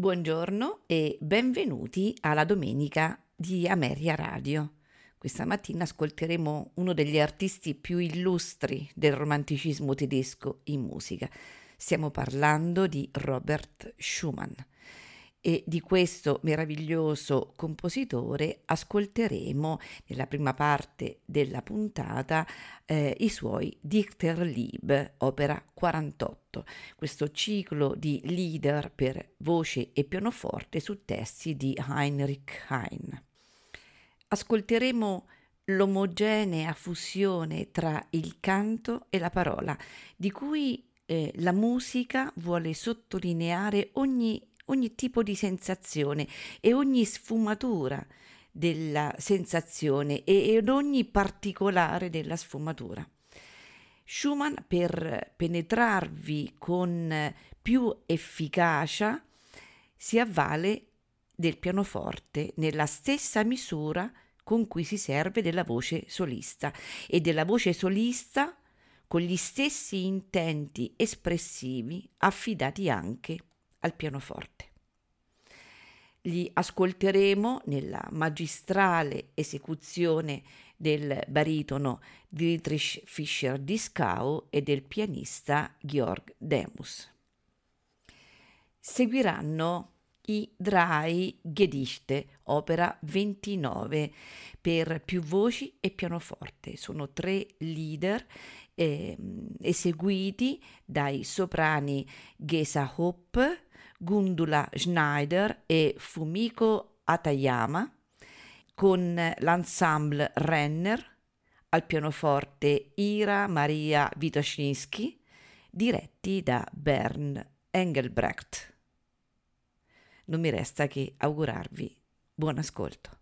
Buongiorno e benvenuti alla domenica di Ameria Radio. Questa mattina ascolteremo uno degli artisti più illustri del romanticismo tedesco in musica. Stiamo parlando di Robert Schumann e di questo meraviglioso compositore ascolteremo nella prima parte della puntata eh, i suoi Dichterlieb, opera 48, questo ciclo di leader per voce e pianoforte su testi di Heinrich Heine. Ascolteremo l'omogenea fusione tra il canto e la parola, di cui eh, la musica vuole sottolineare ogni ogni tipo di sensazione e ogni sfumatura della sensazione e ed ogni particolare della sfumatura. Schumann per penetrarvi con più efficacia si avvale del pianoforte nella stessa misura con cui si serve della voce solista e della voce solista con gli stessi intenti espressivi affidati anche al pianoforte. Li ascolteremo nella magistrale esecuzione del baritono Dietrich Fischer-Dieskau e del pianista Georg Demus. Seguiranno i Drei Gedichte, opera 29, per più voci e pianoforte. Sono tre leader eh, eseguiti dai soprani Gesa Hoppe, Gundula Schneider e Fumiko Atayama, con l'ensemble Renner, al pianoforte Ira Maria Witoszynski, diretti da Bern Engelbrecht. Non mi resta che augurarvi buon ascolto.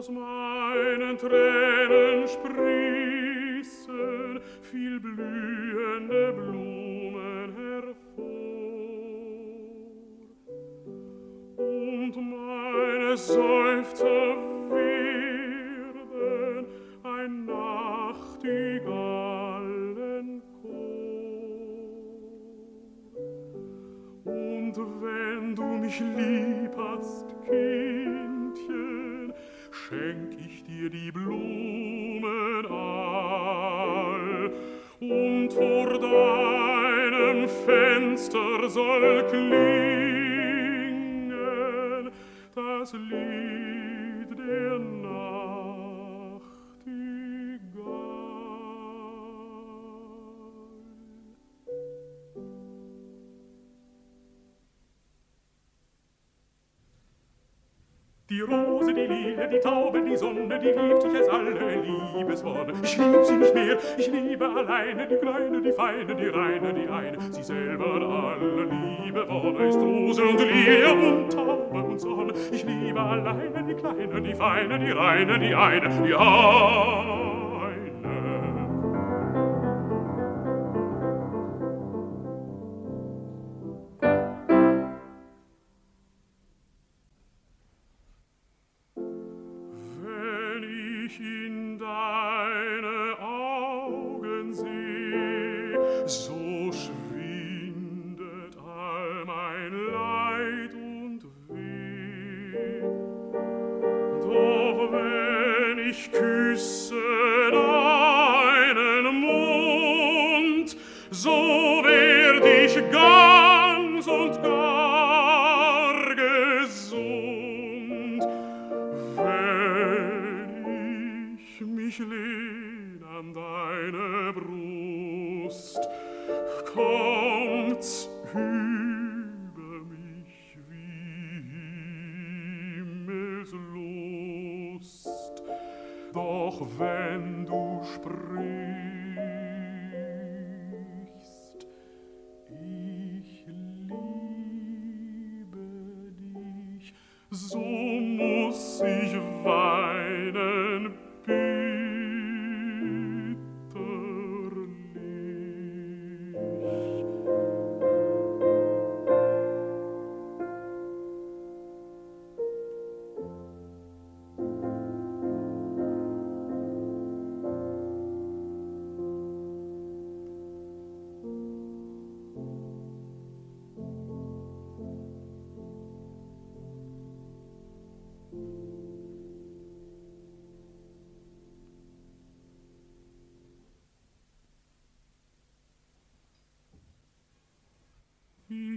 aus meinen Tränen sprießen viel blühende Blumen hervor. Und meine Seufzer werden ein Nachtigallenchor. Und wenn du mich lieb hast, Kind, die Blumen all und vor deinem Fenster soll klingen das Lied. Rose, die Lilie, die Taube, die Sonne, die liebt ich als alle Liebeswonne. Ich lieb sie nicht mehr, ich liebe alleine die Kleine, die Feine, die Reine, die Eine, sie selber alle Liebe Wonne ist Rose und Lilie und Taube und Sonne. Ich liebe alleine die Kleine, die Feine, die Reine, die Eine, die Eine.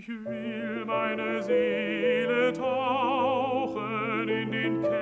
Ich will meine Seele tauchen in den Kerl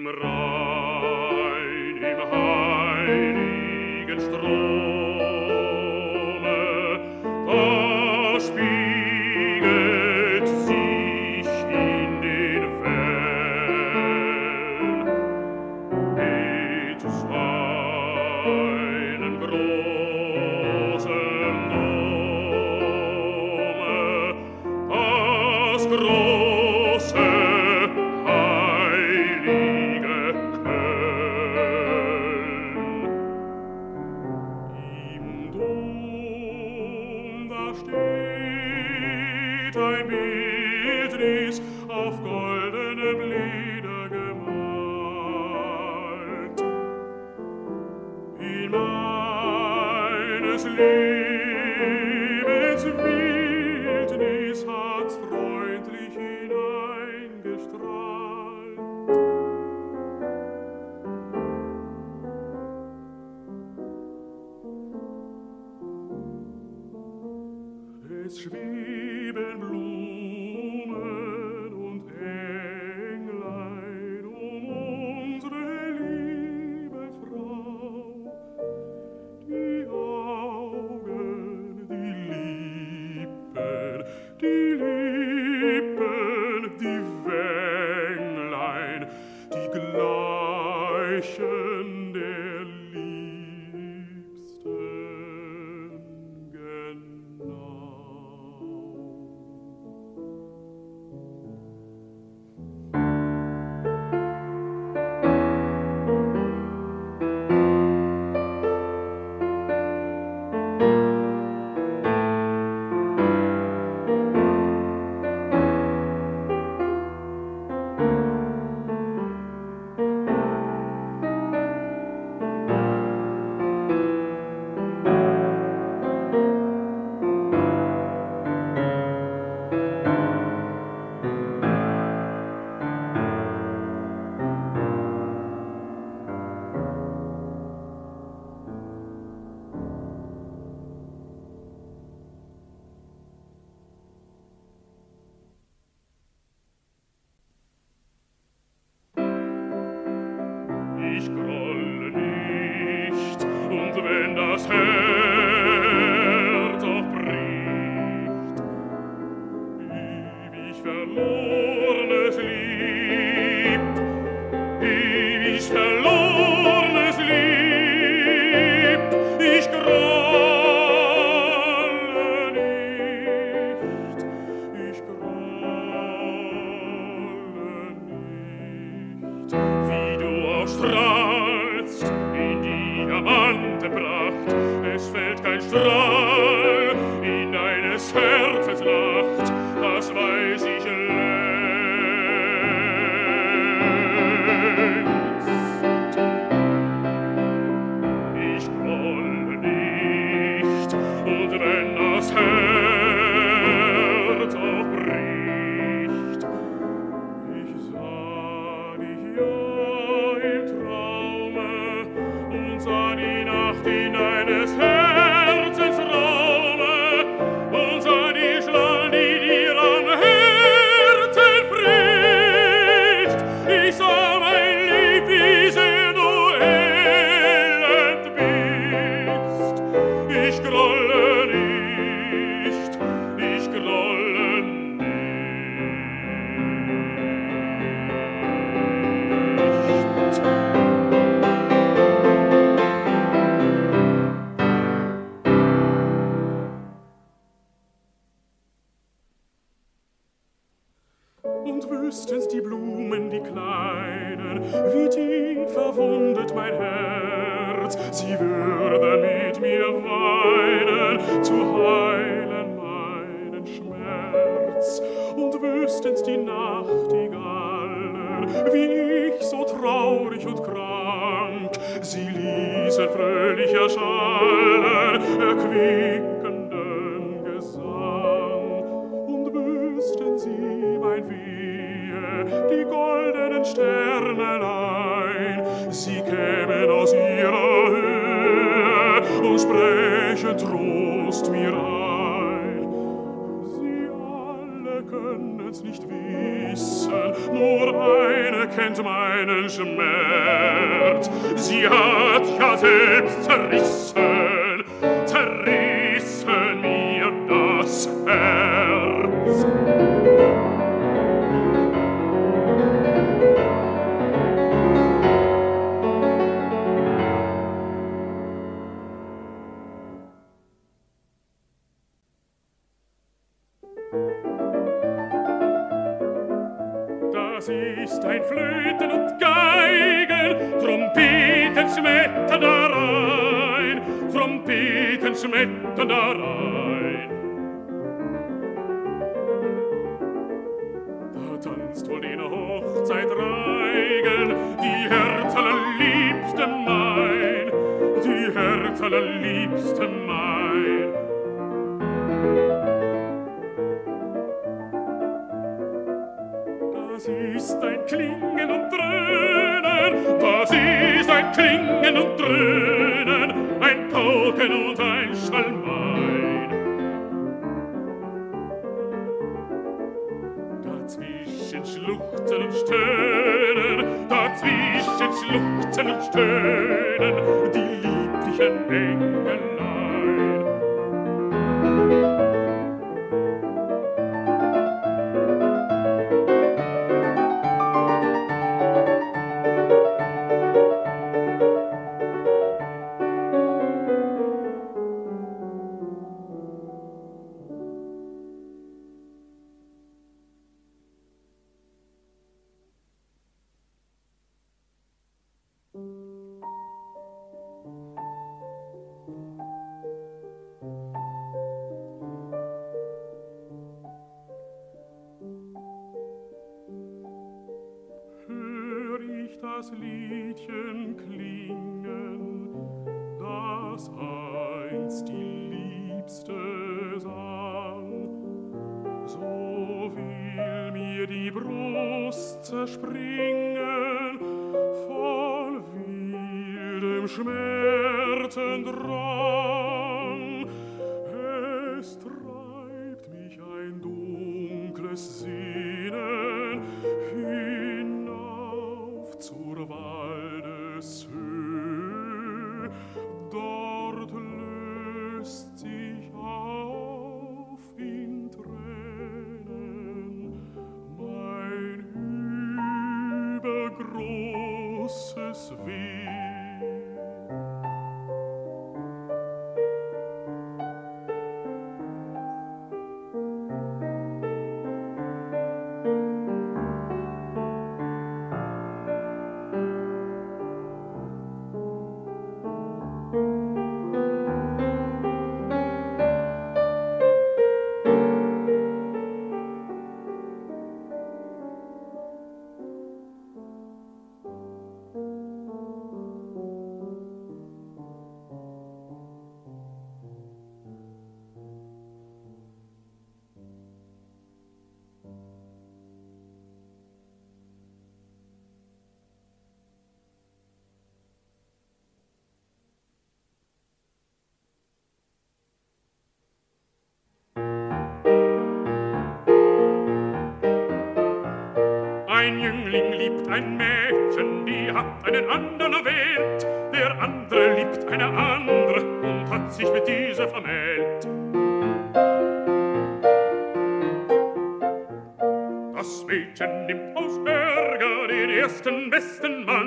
im Raum. schweben Blut. ich grolle nicht, und wenn das Herz das Liedchen klingen, das einst die Liebste sang. So will mir die Brust zerspringen von wildem Schmerzendrang. liebt ein Mädchen, die hat einen anderen erwählt. Der andere liebt eine andere und hat sich mit dieser vermählt. Das Mädchen nimmt aus Ärger den ersten besten Mann,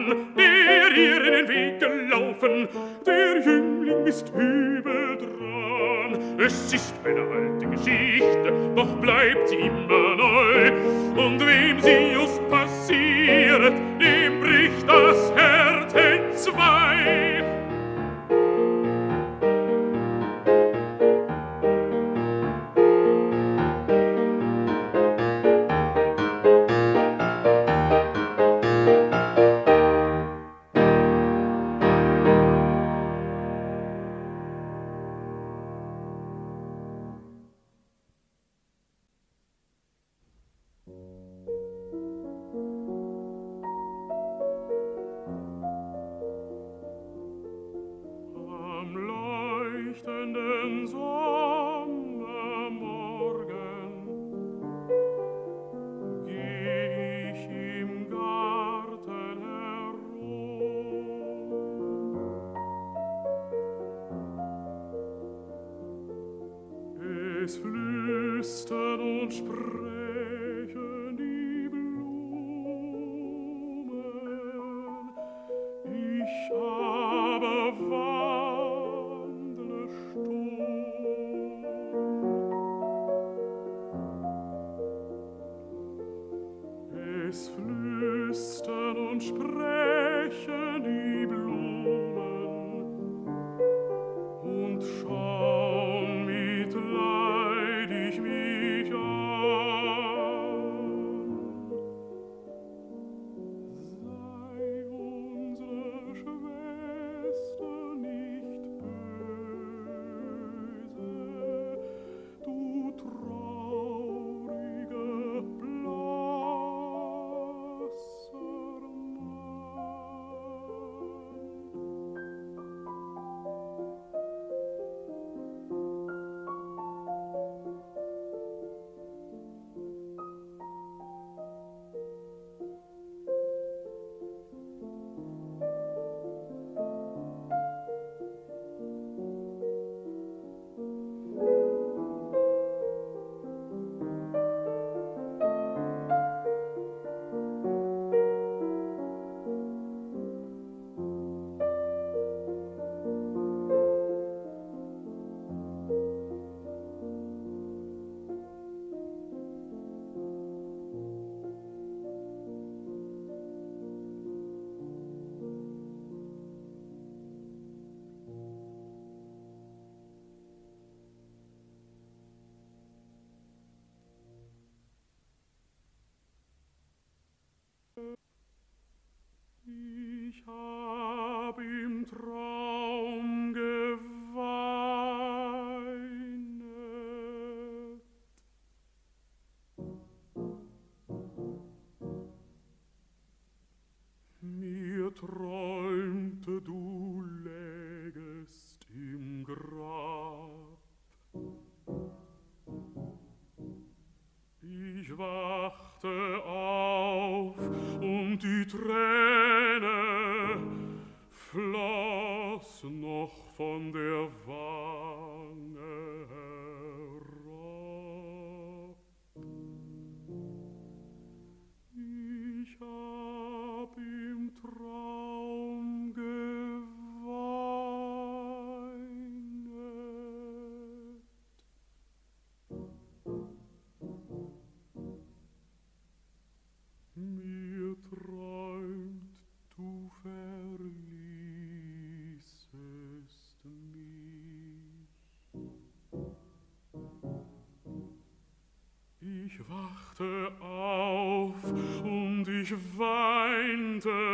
wachte auf und ich weinte.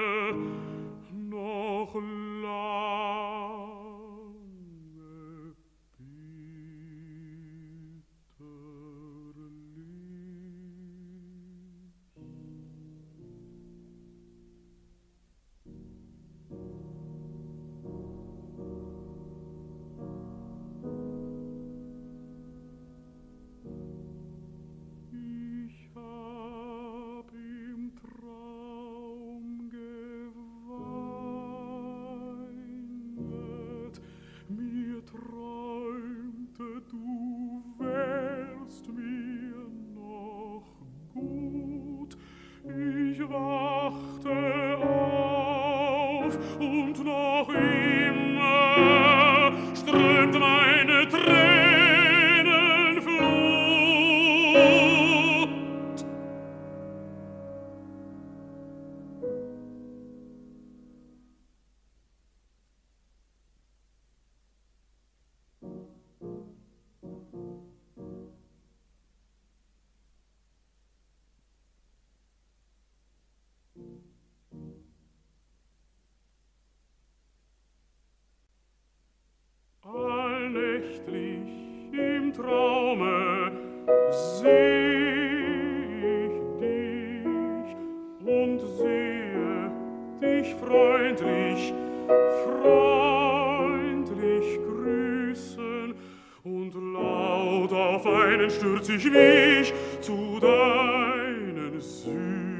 deinen stürz ich mich zu deinen süßen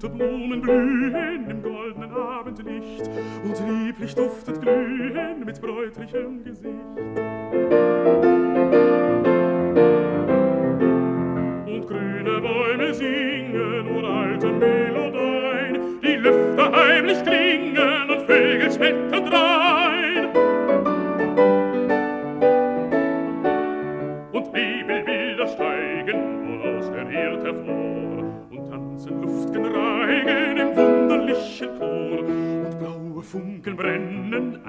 bunte Blumen blühen im goldenen Abendlicht und lieblich duftet glühen mit bräutlichem Gesicht.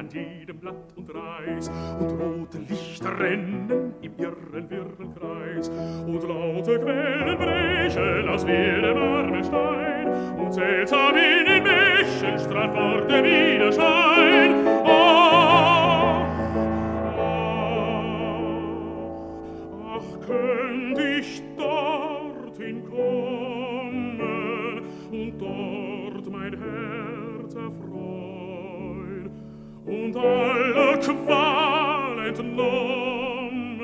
an jedem Blatt und Reis. Und rote Lichter rennen im irren, wirren Kreis. Und laute Quellen brechen aus wildem Marmelstein und seltsam in den Mäschen strahlt fort der Widerschein. Ach, ach, ach, könnt ich dorthin kommen, und alle Qual entnommen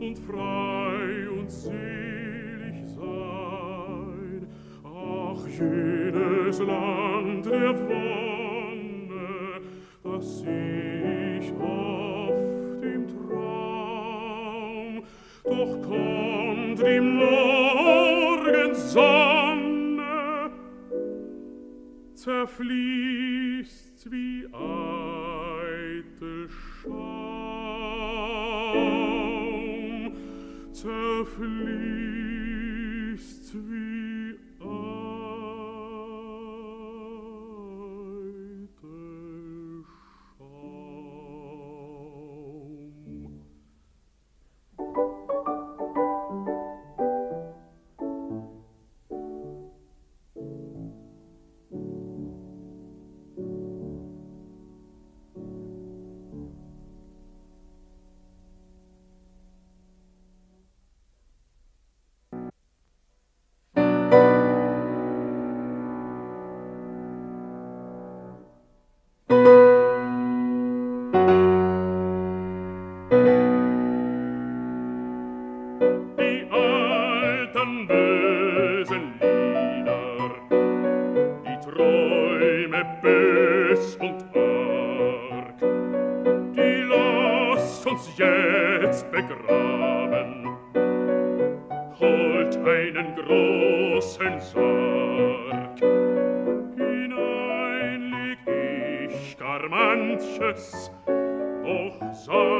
und frei und selig sein. Ach, jedes Land der Wonne, das ich oft im Traum, doch kommt die Morgensonne, zerfließt wie ein. Schaum zerfließt. bereits begraben. Holt einen großen Sarg, hinein leg ich gar manches, noch sah